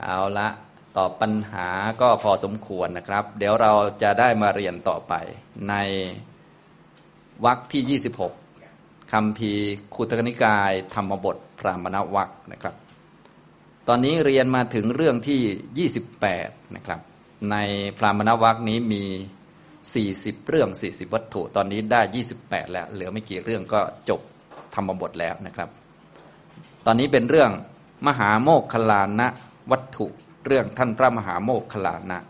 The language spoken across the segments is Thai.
เอาละตอบปัญหาก็พอสมควรนะครับ เดี๋ยวเราจะได้มาเรียนต่อไปในวรรคที่ 26คำพีคุตกนิกาย ธรรมบทพรามณวรรคนะครับ ตอนนี้เรียนมาถึงเรื่องที่ 28 นะครับ ในพรามณวรรคนี้มี 40 เรื่อง 40 วัตถุ ตอนนี้ได้ 28 แล้ว เหลือไม่กี่เรื่องก็จบธรรมบทแล้วนะครับ ตอนนี้เป็นเรื่องมหาโมกขลานะ วัตถุเรื่องท่านพระมหาโมกขลานะ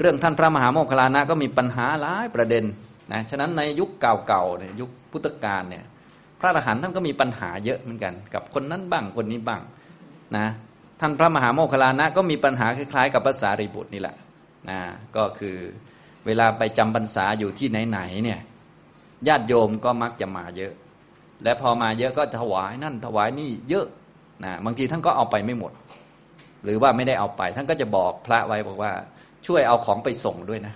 เรื่องท่านพระมหาโมกขลานะก็มีปัญหาหลายประเด็นนะฉะนั้นในยุคเก่าๆเนี่ยยุคพุทธกาลเนี่ยพระอรหันต์ท่านก็มีปัญหาเยอะเหมือนกัน กับคนนั้นบ้างคนนี้บ้างนะท่านพระมหาโมคคลานะก็มีปัญหาคล้ายๆ กับภาษารีบุตรนี่แหละนะก็คือเวลาไปจำพรรษาอยู่ที่ไหนๆเนี่ยญาติโยมก็มักจะมาเยอะ และพอมาเยอะก็ถวายนั่นถวายนี่เยอะนะบางทีท่านก็เอาไปไม่หมด หรือว่าไม่ได้เอาไป ท่านก็จะบอกพระไว้บอกว่า ช่วยเอาของไปส่งด้วยนะ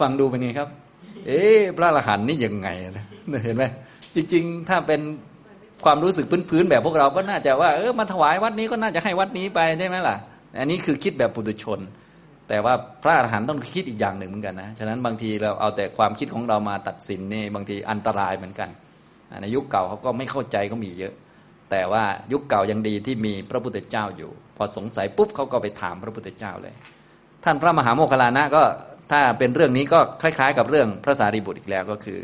ฟังดูเป็นไงครับ เอ๊ะพระอรหันต์นี่ยังไงนะเห็นไหมจริง ๆ ถ้าเป็นความรู้สึกพื้นๆแบบพวกเราก็น่าจะว่าเออมาถวายวัดนี้ก็น่าจะให้วัดนี้ไปใช่ไหมล่ะ อันนี้คือคิดแบบปุถุชน แต่ว่าพระอรหันต์ต้องคิดอีกอย่างหนึ่งเหมือนกันนะฉะนั้นบางทีเราเอาแต่ความคิดของเรามาตัดสินนี่บางทีอันตรายเหมือนกันในยุคเก่าเขาก็ไม่เข้าใจก็มีเยอะ แต่ว่ายุคเก่ายังดีที่มีพระพุทธเจ้าอยู่ พอสงสัยปุ๊บเขาก็ไปถามพระพุทธเจ้าเลย ท่านพระมหาโมคลานะก็ถ้าเป็นเรื่องนี้ก็คล้าย ๆ กับเรื่องพระสารีบุตรอีกแล้วก็คือ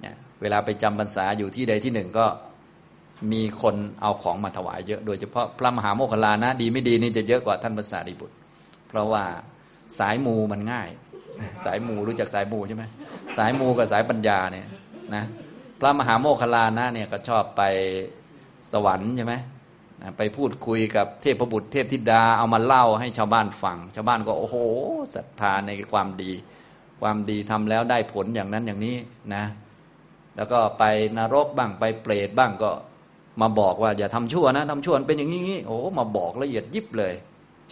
เนี่ยเวลาไปจำพรรษาอยู่ที่ใดที่หนึ่งก็มีคนเอาของมาถวายเยอะ โดยเฉพาะพระมหาโมคลานะ ดีไม่ดีนี่จะเยอะกว่าท่านพระสารีบุตร เพราะว่าสายมูมันง่าย สายมูรู้จักสายมูใช่ไหมสายมูกับสายปัญญาเนี่ยนะพระมหาโมคลานะเนี่ยก็ชอบไป สวรรค์ใช่ไหมไปพูดคุยกับเทพบุตรเทพธิดาเอามาเล่าให้ชาวบ้านฟัง ชาวบ้านก็โอ้โหศรัทธาในความดี ความดีทำแล้วได้ผลอย่างนั้นอย่างนี้นะ แล้วก็ไปนรกบ้างไปเปรตบ้างก็มาบอกว่าอย่าทำชั่วนะทำชั่วเป็นอย่างนี้โอ้มาบอกละเอียดยิบเลย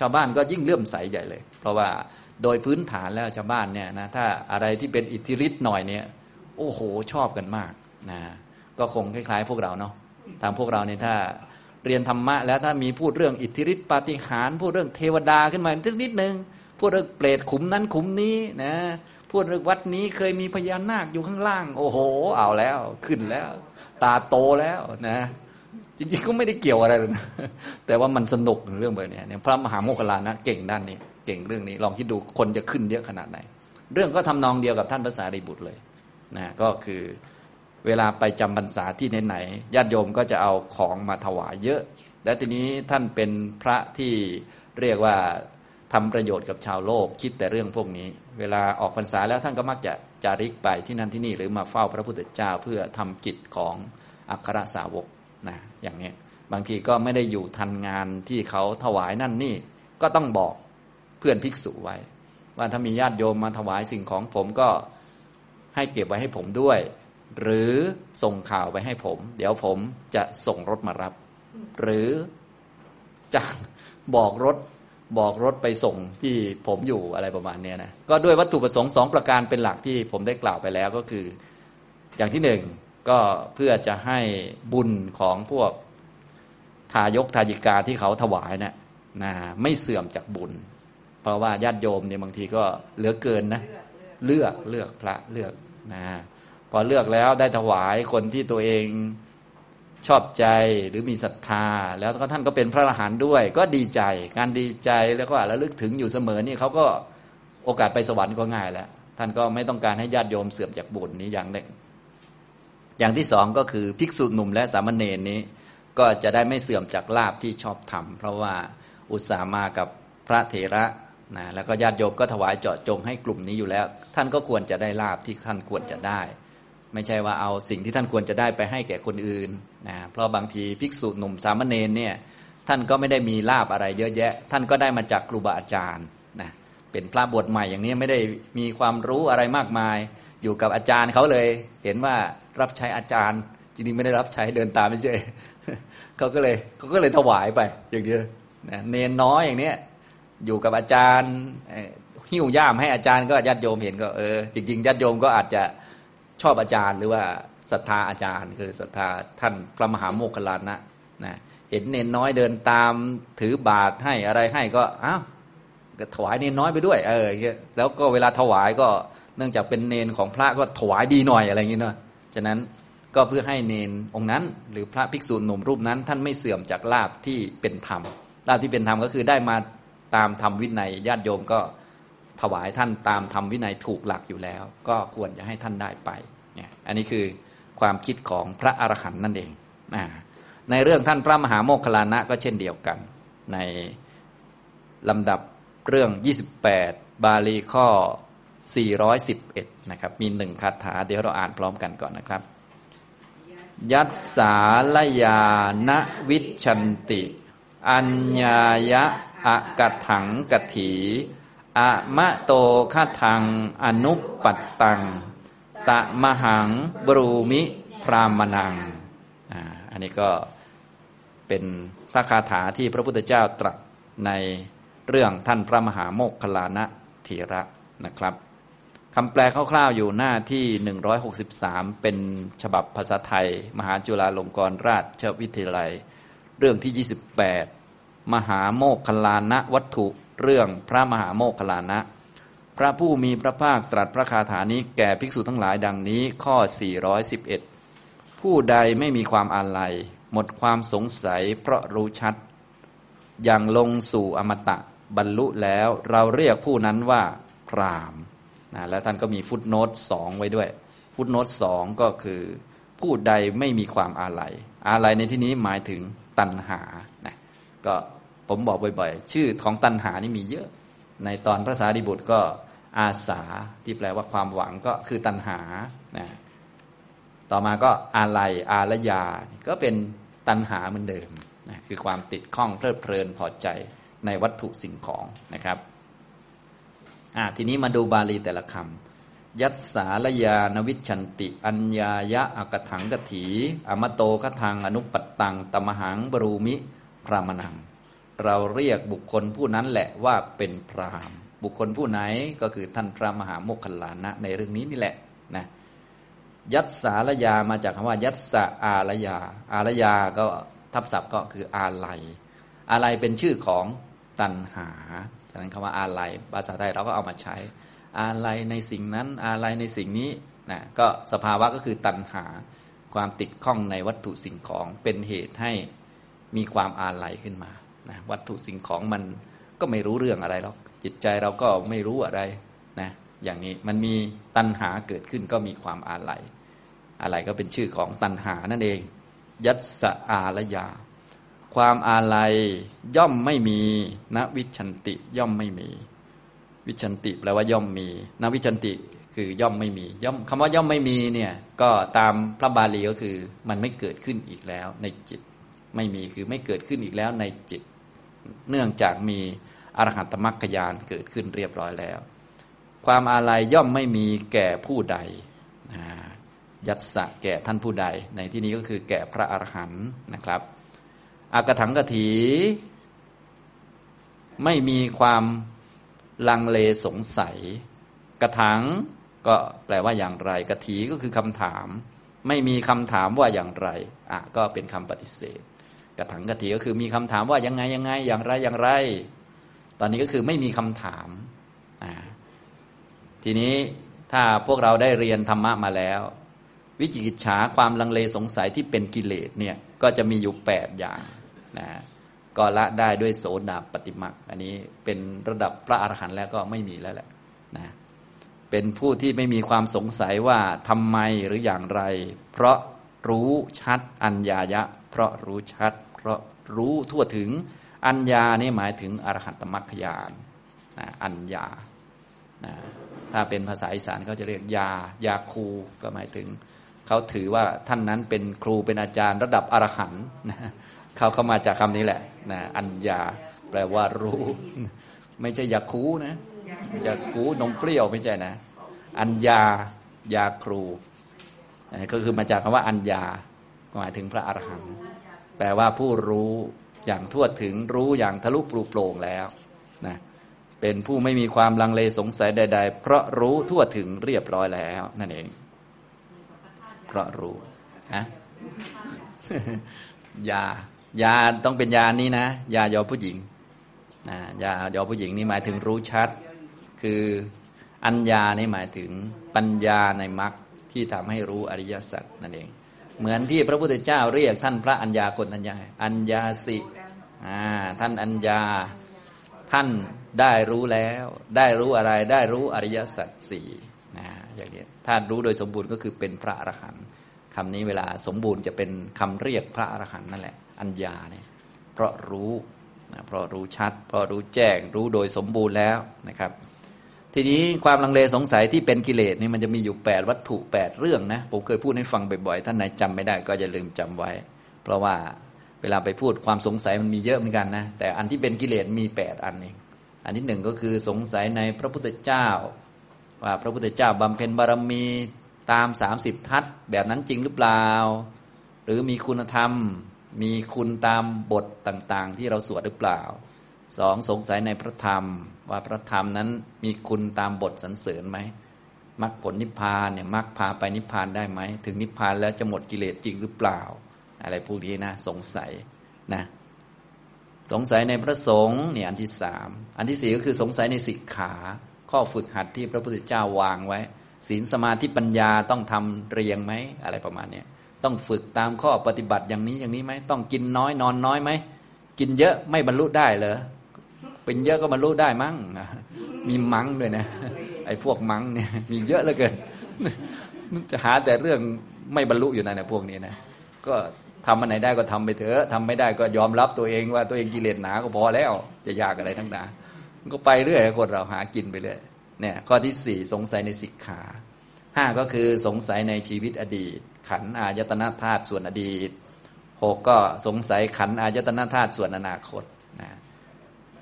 ชาวบ้านก็ยิ่งเลื่อมใสใหญ่เลย เพราะว่าโดยพื้นฐานแล้วชาวบ้านเนี่ยนะถ้าอะไรที่เป็นอิทธิฤทธิ์หน่อยเนี่ย โอ้โหชอบกันมากนะก็คงคล้าย ๆ พวกเราเนาะ ทางพวกเราเนี่ยถ้าเรียนธรรมะแล้วถ้ามีพูดเรื่องอิทธิฤทธิปาฏิหาริย์พูดเรื่องเทวดาขึ้นมานิดนิดนึงพูดเรื่องเปรตขุมนั้นขุมนี้นะพูดเรื่องวัดนี้เคยมีพญานาคอยู่ข้างล่าง โอ้โห เอาแล้วขึ้นแล้ว ตาโตแล้วนะ จริงๆก็ไม่ได้เกี่ยวอะไรเลยนะแต่ว่ามันสนุกเรื่องแบบนี้เนี่ยพระมหาโมคคลานะเก่งด้านนี้ เก่งเรื่องนี้ ลองคิดดูคนจะขึ้นเยอะขนาดไหน เรื่องก็ทำนองเดียวกับท่านพระสารีบุตรเลยนะก็คือ เวลาไปจำพรรษาที่ไหนๆญาติโยมก็จะเอาของมาถวายเยอะ และทีนี้ท่านเป็นพระที่เรียกว่าทำประโยชน์กับชาวโลกคิดแต่เรื่องพวกนี้ เวลาออกพรรษาแล้วท่านก็มักจะจาริกไปที่นั่นที่นี่หรือมาเฝ้าพระพุทธเจ้าเพื่อทำกิจของอัครสาวกนะอย่างนี้บางทีก็ไม่ได้อยู่ทันงานที่เขาถวายนั่นนี่ก็ต้องบอกเพื่อนภิกษุไว้ ว่าถ้ามีญาติโยมมาถวายสิ่งของผมก็ให้เก็บไว้ให้ผมด้วย หรือส่งข่าวไปให้ผม เดี๋ยวผมจะส่งรถมารับ หรือจะบอกรถบอกรถไปส่งที่ผมอยู่อะไรประมาณนี้นะก็ด้วยวัตถุประสงค์สองประการเป็นหลักที่ผมได้กล่าวไปแล้วก็คือ อย่างที่หนึ่งก็เพื่อจะให้บุญของพวกทายกทายิกาที่เขาถวายนะนะไม่เสื่อมจากบุญ เพราะว่าญาติโยมเนี่ยบางทีก็เหลือเกินนะ เลือกเลือกพระเลือกนะ พอเลือกแล้วได้ถวายคนที่ตัวเองชอบใจหรือมีศรัทธา แล้วก็ท่านก็เป็นพระอรหันต์ด้วย ก็ดีใจการดีใจแล้วก็ระลึกถึงอยู่เสมอนี่เขาก็โอกาสไปสวรรค์ก็ง่ายแล้ว ท่านก็ไม่ต้องการให้ญาติโยมเสื่อมจากบุญนี้อย่างหนึ่งอย่างที่สองก็คือภิกษุหนุ่มและสามเณรนี้ ก็จะได้ไม่เสื่อมจากลาบที่ชอบทำเพราะว่าอุตส่ามากับพระเถระนะแล้วก็ญาติโยมก็ถวายเจาะจงให้กลุ่มนี้อยู่แล้ว ท่านก็ควรจะได้ลาบที่ท่านควรจะได้ ไม่ใช่ว่าเอาสิ่งที่ท่านควรจะได้ไปให้แก่คนอื่นนะเพราะบางทีภิกษุหนุ่มสามเณรเนี่ยท่านก็ไม่ได้มีลาบอะไรเยอะแยะ ท่านก็ได้มาจากครูบาอาจารย์นะเป็นพระบวชใหม่อย่างนี้ไม่ได้มีความรู้อะไรมากมาย อยู่กับอาจารย์เขาเลย เห็นว่ารับใช้อาจารย์ จริงๆไม่ได้รับใช้เดินตามไม่ใช่เขาก็เลยเขาก็เลยถวายไปอย่างเดียวนะเนนน้อยอย่างเนี้ยอยู่กับอาจารย์หิ้วย่ามให้อาจารย์ก็ญาติโยมเห็นก็เออจริงๆญาติโยมก็อาจจะ ชอบอาจารย์หรือว่าศรัทธาอาจารย์ คือศรัทธาท่านพระมหาโมคคลานะนะเห็นเนนน้อยเดินตามถือบาตรให้อะไรให้ก็อ้าวถวายเนนน้อยไปด้วย เออแล้วก็เวลาถวายก็เนื่องจากเป็นเนนของพระก็ถวายดีหน่อยอะไรอย่างเงี้ยเนาะฉะนั้นก็เพื่อให้เนนองค์นั้น หรือพระภิกษุหนุ่มรูปนั้น ท่านไม่เสื่อมจากลาบที่เป็นธรรมลาบที่เป็นธรรมก็คือได้มาตามธรรมวินัยญาติโยมก็ ถวายท่านตามธรรมวินัยถูกหลักอยู่แล้ว ก็ควรจะให้ท่านได้ไปเนี่ยอันนี้คือความคิดของพระอรหันต์นั่นเองอ่าในเรื่องท่านพระมหาโมคคลานะก็เช่นเดียวกัน ในลำดับเรื่อง 28 บาลีข้อ 411 นะครับ มีหนึ่งคาถา เดี๋ยวเราอ่านพร้อมกันก่อนนะครับ ยัตสาลยานวิชันติ อัญญายะอะกถังกถี อะมะโตคาทัง อนุปัตตัง ตะมหังบรูมิพรามนังอันนี้ก็เป็นพระคาถาที่พระพุทธเจ้าตรัสในเรื่องท่านพระมหาโมคคลานะเถระนะครับคำแปลคร่าวๆอยู่หน้าที่ 163 เป็นฉบับภาษาไทย มหาจุฬาลงกรณราชวิทยาลัย เรื่องที่ 28 มหาโมคคลานะวัตถุ เรื่องพระมหาโมคคลานะ พระผู้มีพระภาคตรัสพระคาถานี้แก่ภิกษุทั้งหลายดังนี้ข้อ 411 ผู้ใดไม่มีความอาลัย หมดความสงสัยเพราะรู้ชัด อย่างลงสู่อมตะบรรลุแล้วเราเรียกผู้นั้นว่าพรามนะแล้วท่านก็มีฟุตโนตสองไว้ด้วย ฟุตโนตสองก็คือผู้ใดไม่มีความอาลัย อาลัยในที่นี้หมายถึงตัณหานะก็ ผมบอกบ่อยๆ ชื่อของตัณหานี่มีเยอะ ในตอนพระสารีบุตรก็อาสาที่แปลว่าความหวังก็คือตัณหานะต่อมาก็อาลัยอาลยา ก็เป็นตัณหาเหมือนเดิมนะคือความติดข้องเพลิดเพลินพอใจในวัตถุสิ่งของนะครับทีนี้มาดูบาลีแต่ละคำยัตสาลยานวิชันติ อัญญายะอกถังกถี อมโตคทังอนุปัตตังตมหังบรูมิ พรามนัง เราเรียกบุคคลผู้นั้นแหละว่าเป็นพรามบุคคลผู้ไหนก็คือท่านพระมหาโมคคัลลานะ ในเรื่องนี้นี่แหละนะยัตสาลยามาจากคำว่า ยัตสาอาลยา อาลยาก็ทับศัพท์ก็คืออาลัยอาลัยเป็นชื่อของตัณหา ฉะนั้นคำว่าอาลัยภาษาไทยเราก็เอามาใช้ อาลัยในสิ่งนั้นอาลัยในสิ่งนี้นะก็สภาวะก็คือตัณหา ความติดข้องในวัตถุสิ่งของเป็นเหตุให้มีความอาลัยขึ้นมา นะวัตถุสิ่งของมันก็ไม่รู้เรื่องอะไรหรอกจิตใจเราก็ไม่รู้อะไรนะอย่างนี้มันมีตัณหาเกิดขึ้นก็มีความอาลัยอาลัยก็เป็นชื่อของตัณหานั่นเอง ยสฺสาลยา ความอาลัยย่อมไม่มีน วิชฺชนฺติย่อมไม่มี วิชฺชนฺติแปลว่าย่อมมีน วิชฺชนฺติคือย่อมไม่มีย่อมคำว่าย่อมไม่มีเนี่ยก็ตามพระบาลีก็คือมันไม่เกิดขึ้นอีกแล้วในจิต ไม่มีคือไม่เกิดขึ้นอีกแล้วในจิต เนื่องจากมีอรหัตมรรคญาณเกิดขึ้นเรียบร้อยแล้ว ความอาลัยย่อมไม่มีแก่ผู้ใดยัตสะแก่ท่านผู้ใด ในที่นี้ก็คือแก่พระอรหันต์นะครับอากถังกถีไม่มีความลังเลสงสัย กระถังก็แปลว่าอย่างไร กถีก็คือคำถาม ไม่มีคำถามว่าอย่างไรอะก็เป็นคำปฏิเสธ กระถังกระถีก็คือมีคำถามว่ายังไงยังไงอย่างไรอย่างไร ตอนนี้ก็คือไม่มีคำถามทีนี้ถ้าพวกเราได้เรียนธรรมะมาแล้ว วิจิกิจฉาความลังเลสงสัยที่เป็นกิเลสเนี่ยก็จะมีอยู่แปดอย่างนะก็ละได้ด้วยโสดาปฏิมักอันนี้เป็นระดับพระอรหันต์แล้วก็ไม่มีแล้วแหละนะเป็นผู้ที่ไม่มีความสงสัยว่าทำไมหรืออย่างไร เพราะรู้ชัดอัญญายะ เพราะรู้ชัด เพราะรู้ทั่วถึงอัญญานี่หมายถึงอรหัตตมัคคยานนะอัญญานะถ้าเป็นภาษาอีสานเขาจะเรียกยายาครูก็หมายถึง เขาถือว่าท่านนั้นเป็นครูเป็นอาจารย์ระดับอรหันต์นะเขาเข้ามาจากคำนี้แหละนะอัญญาแปลว่ารู้ ไม่ใช่ยาคูนะยาคูนมเปรี้ยวไม่ใช่นะ อัญญายาครูก็คือมาจากคำว่าอัญญาหมายถึงพระอรหันต์ แปลว่าผู้รู้อย่างทั่วถึงรู้อย่างทะลุปลุโปร่งแล้วนะเป็นผู้ไม่มีความลังเลสงสัยใด ๆ เพราะรู้ทั่วถึงเรียบร้อยแล้ว นั่นเอง เพราะรู้นะยายาต้องเป็นยานี้นะยายอผู้หญิงนะยายอผู้หญิงนี่หมายถึงรู้ชัด คืออัญญานี่หมายถึงปัญญาในมรรคที่ทำให้รู้อริยสัจนั่นเอง เหมือนที่พระพุทธเจ้าเรียกท่านพระอัญญาคนัญญาอัญญาสิท่านอัญญาท่านได้รู้แล้ว ได้รู้อะไรได้รู้อริยสัจสี่นะอย่างนี้ถ้ารู้โดยสมบูรณ์ก็คือเป็นพระอรหันต์คำนี้เวลาสมบูรณ์จะเป็นคำเรียกพระอรหันต์นั่นแหละ อัญญาเนี่ยเพราะรู้นะเพราะรู้ชัด เพราะรู้แจ้งรู้โดยสมบูรณ์แล้วนะครับ ทีนี้ความลังเลสงสัยที่เป็นกิเลสนี่มันจะมีอยู่ 8 วัตถุ 8 เรื่องนะ ผมเคยพูดให้ฟังบ่อยๆ ท่านไหนจำไม่ได้ก็อย่าลืมจำไว้ เพราะว่าเวลาไปพูดความสงสัยมันมีเยอะเหมือนกันนะ แต่อันที่เป็นกิเลสมี 8 อันเองอันที่หนึ่งก็คือสงสัยในพระพุทธเจ้า ว่าพระพุทธเจ้าบำเพ็ญบารมีตาม 30 ทัศแบบนั้นจริงหรือเปล่า หรือมีคุณธรรม มีคุณตามบทต่างๆ ที่เราสวดหรือเปล่า สองสงสัยในพระธรรม ว่าพระธรรมนั้นมีคุณตามบทสรรเสริญไหมมรรคผลนิพพานเนี่ยมรรคพาไปนิพพานได้ไหม ถึงนิพพานแล้วจะหมดกิเลสจริงหรือเปล่า อะไรพวกนี้นะ สงสัยนะ สงสัยในพระสงฆ์เนี่ยอันที่สามอันที่สี่ก็คือสงสัยในสิกขา ข้อฝึกหัดที่พระพุทธเจ้าวางไว้ ศีลสมาธิปัญญาต้องทำเรียงไหมอะไรประมาณนี้ต้องฝึกตามข้อปฏิบัติอย่างนี้อย่างนี้ไหมต้องกินน้อยนอนน้อยไหมกินเยอะไม่บรรลุได้เหรอ เป็นเยอะก็บรรลุได้มั้งมีมั้งด้วยนะ ไอ้พวกมั้งเนี่ยมีเยอะเหลือเกินจะหาแต่เรื่องไม่บรรลุอยู่นั่นพวกนี้นะก็ทำมันไหนได้ก็ทำไปเถอะทำไม่ได้ก็ยอมรับตัวเองว่าตัวเองกิเลสหนาก็พอแล้ว จะยากอะไรทั้งนั้นก็ไปเรื่อยคนเราหากินไปเรื่อยเนี่ยข้อที่สี่สงสัยในสิกขาห้าก็คือสงสัยในชีวิตอดีต ขันอายตนะธาตุส่วนอดีตหกก็สงสัยขันอายตนะธาตุส่วนอนาคตนะ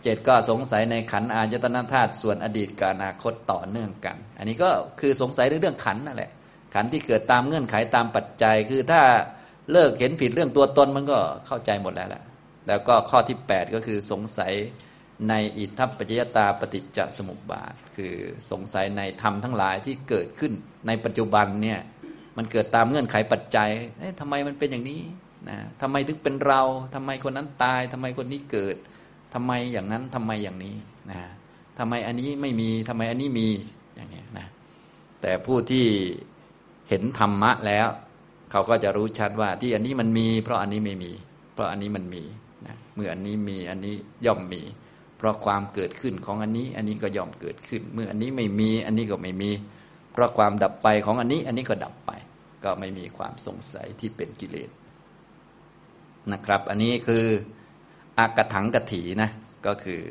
เจ็ดก็สงสัยในขันอายตนะธาตุส่วนอดีตกับอนาคตต่อเนื่องกัน อันนี้ก็คือสงสัยเรื่องขันนั่นแหละ ขันที่เกิดตามเงื่อนไขตามปัจจัย คือถ้าเลิกเห็นผิดเรื่องตัวตนมันก็เข้าใจหมดแล้วแหละแล้วก็ข้อที่ 8 ก็คือสงสัยในอิทัปปัจจยตาปฏิจจสมุปบาท คือสงสัยในธรรมทั้งหลายที่เกิดขึ้นในปัจจุบันเนี่ยมันเกิดตามเงื่อนไขปัจจัยเอ๊ะทำไมมันเป็นอย่างนี้นะทำไมถึงเป็นเราทำไมคนนั้นตายทำไมคนนี้เกิด ทำไมอย่างนั้นทำไมอย่างนี้นะทำไมอันนี้ไม่มีทำไมอันนี้มีอย่างนี้นะแต่ผู้ที่เห็นธรรมะแล้ว เขาก็จะรู้ชัดว่าที่อันนี้มันมี เพราะอันนี้ไม่มี เพราะอันนี้มันมีนะเมื่ออันนี้มีอันนี้ย่อมมี เพราะความเกิดขึ้นของอันนี้ อันนี้ก็ย่อมเกิดขึ้น เมื่ออันนี้ไม่มีอันนี้ก็ไม่มี เพราะความดับไปของอันนี้ อันนี้ก็ดับไป ก็ไม่มีความสงสัยที่เป็นกิเลสนะครับ อันนี้คือ อากถังกถีนะก็คือ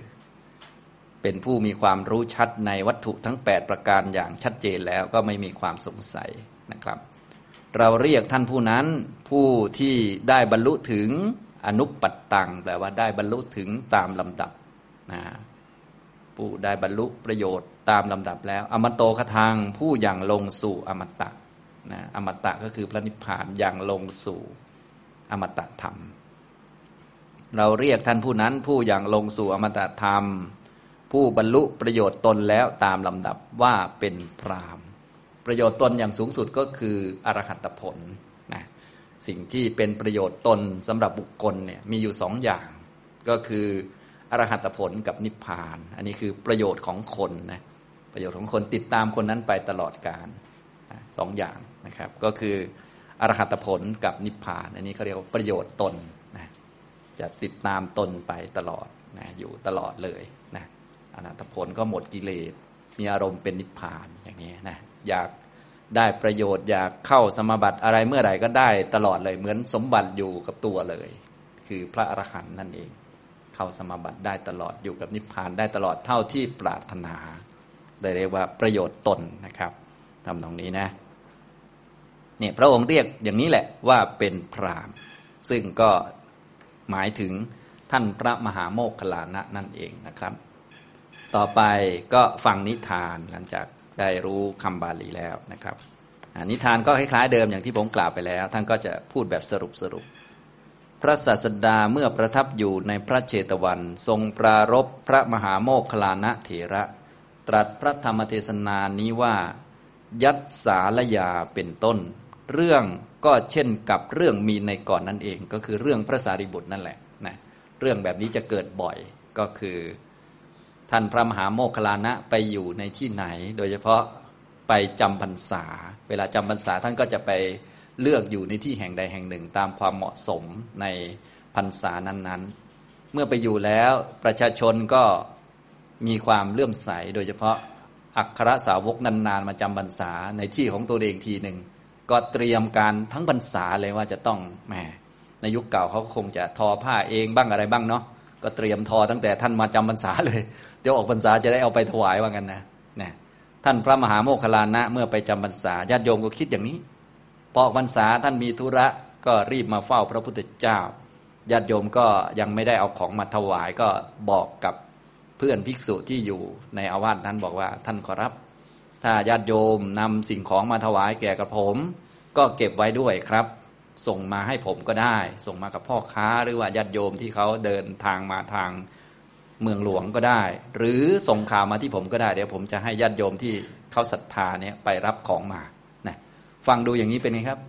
เป็นผู้มีความรู้ชัดในวัตถุทั้ง 8 ประการอย่างชัดเจนแล้วก็ไม่มีความสงสัยนะครับ เราเรียกท่านผู้นั้นผู้ที่ได้บรรลุถึงอนุปปัตตังแปลว่าได้บรรลุถึงตามลำดับนะผู้ได้บรรลุประโยชน์ตามลำดับแล้ว อมตโตคทางผู้อย่างลงสู่อมตะนะอมตะก็คือพระนิพพานอย่างลงสู่อมตะธรรม เราเรียกท่านผู้นั้นผู้อย่างลงสู่อมตะธรรม ผู้บรรลุประโยชน์ตนแล้วตามลำดับว่าเป็นพรามประโยชน์ตนอย่างสูงสุดก็คืออรหัตผลนะสิ่งที่เป็นประโยชน์ตนสำหรับบุคคลเนี่ยมีอยู่สองอย่าง ก็คืออรหัตผลกับนิพพาน อันนี้คือประโยชน์ของคนนะประโยชน์ของคนติดตามคนนั้นไปตลอดกาลสองอย่างนะครับ ก็คืออรหัตผลกับนิพพาน อันนี้เขาเรียกว่าประโยชน์ตน จะติดตามตนไปตลอดนะอยู่ตลอดเลยนะอรหัตผลก็หมดกิเลสมีอารมณ์เป็นนิพพานอย่างนี้นะอยากได้ประโยชน์อยากเข้าสมบัติอะไรเมื่อไหร่ก็ได้ตลอดเลย เหมือนสมบัติอยู่กับตัวเลย คือพระอรหันต์นั่นเอง เข้าสมบัติได้ตลอดอยู่กับนิพพานได้ตลอดเท่าที่ปรารถนาเลยเรียกว่าประโยชน์ตนนะครับทำตรงนี้นะเนี่ยพระองค์เรียกอย่างนี้แหละว่าเป็นพรามซึ่งก็ หมายถึงท่านพระมหาโมคคลานะนั่นเองนะครับ ต่อไปก็ฟังนิทานหลังจากได้รู้คำบาลีแล้วนะครับนิทานก็คล้ายๆเดิมอย่างที่ผมกล่าวไปแล้ว ท่านก็จะพูดแบบสรุปสรุปพระศาสดาเมื่อประทับอยู่ในพระเจตวัน ทรงปรารบพระมหาโมคคลานะเถระ ตรัสพระธรรมเทศนานี้ว่า ยัตสาลยาเป็นต้น เรื่องก็เช่นกับเรื่องมีในก่อนนั่นเอง ก็คือเรื่องพระสารีบุตรนั่นแหละนะเรื่องแบบนี้จะเกิดบ่อยก็คือ ท่านพระมหาโมคลานะไปอยู่ในที่ไหน โดยเฉพาะไปจำพรรษา เวลาจำพรรษาท่านก็จะไปเลือกอยู่ในที่แห่งใดแห่งหนึ่ง ตามความเหมาะสมในพรรษานั้นๆ เมื่อไปอยู่แล้วประชาชนก็มีความเลื่อมใส โดยเฉพาะอัครสาวกนานๆมาจำพรรษาในที่ของตัวเองทีหนึ่ง ก็เตรียมการทั้งพรรษาเลยว่าจะต้องแหมในยุคเก่าเขาคงจะทอผ้าเองบ้างอะไรบ้างเนาะก็เตรียมทอตั้งแต่ท่านมาจำพรรษาเลย เดี๋ยวออกพรรษาจะได้เอาไปถวายว่ากันนะนะท่านพระมหาโมคคลานะเมื่อไปจำพรรษาญาติโยมก็คิดอย่างนี้พอออกพรรษาท่านมีธุระก็รีบมาเฝ้าพระพุทธเจ้าญาติโยมก็ยังไม่ได้เอาของมาถวายก็บอกกับเพื่อนภิกษุที่อยู่ในอาวาสนั้นบอกว่าท่านขอรับ ถ้าญาติโยมนำสิ่งของมาถวายแก่กระผม ก็เก็บไว้ด้วยครับ ส่งมาให้ผมก็ได้ ส่งมากับพ่อค้าหรือว่าญาติโยมที่เขาเดินทางมาทางเมืองหลวงก็ได้ หรือส่งข่าวมาที่ผมก็ได้เดี๋ยวผมจะให้ญาติโยมที่เขาศรัทธาเนี่ยไปรับของมานะฟังดูอย่างนี้เป็นไงครับ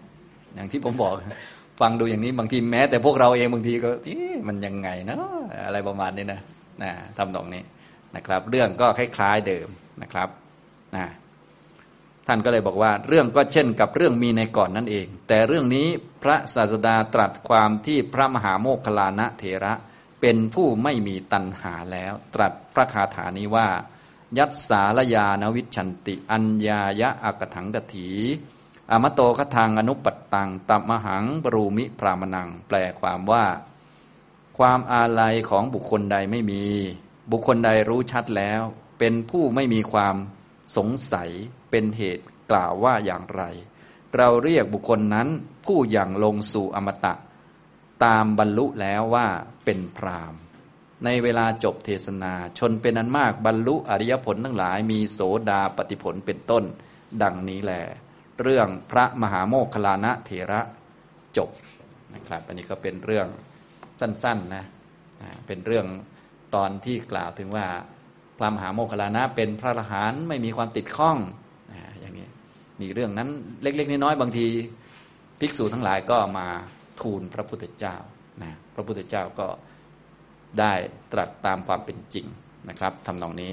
อย่างที่ผมบอก ฟังดูอย่างนี้บางทีแม้ แต่พวกเราเองบางทีก็มันยังไงเนาะอะไรประมาณนี้นะนะทำตรงนี้นะครับ เรื่องก็คล้ายๆเดิมนะครับนะ ท่านก็เลยบอกว่า เรื่องก็เช่นกับเรื่องมีในก่อนนั่นเอง แต่เรื่องนี้พระศาสดาตรัสความที่พระมหาโมคคลานะเถระ เป็นผู้ไม่มีตัณหาแล้ว ตรัสพระคาถานี้ว่า ยัตสารยานวิชันติ อัญญายะอักถังกถีอมโตคทางอนุปัตตังตัมหังปรูมิพรามนัง แปลความว่า ความอาลัยของบุคคลใดไม่มี บุคคลใดรู้ชัดแล้ว เป็นผู้ไม่มีความสงสัย เป็นเหตุกล่าวว่าอย่างไร เราเรียกบุคคลนั้นผู้อย่างลงสู่อมตะ ตามบรรลุแล้วว่าเป็นพรามในเวลาจบเทศนาชนเป็นอันมากบรรลุอริยผลทั้งหลายมีโสดาปฏิผลเป็นต้น ดังนี้แหละเรื่องพระมหาโมคคลานะเถระจบนะครับ อันนี้ก็เป็นเรื่องสั้นๆนะเป็นเรื่องตอนที่กล่าวถึงว่าพระมหาโมคคลานะเป็นพระอรหันต์ไม่มีความติดข้อง มีเรื่องนั้นเล็ก ๆ น้อยๆบางทีภิกษุทั้งหลายก็มาทูลพระพุทธเจ้านะพระพุทธเจ้าก็ได้ตรัสตามความเป็นจริงนะครับทำนองนี้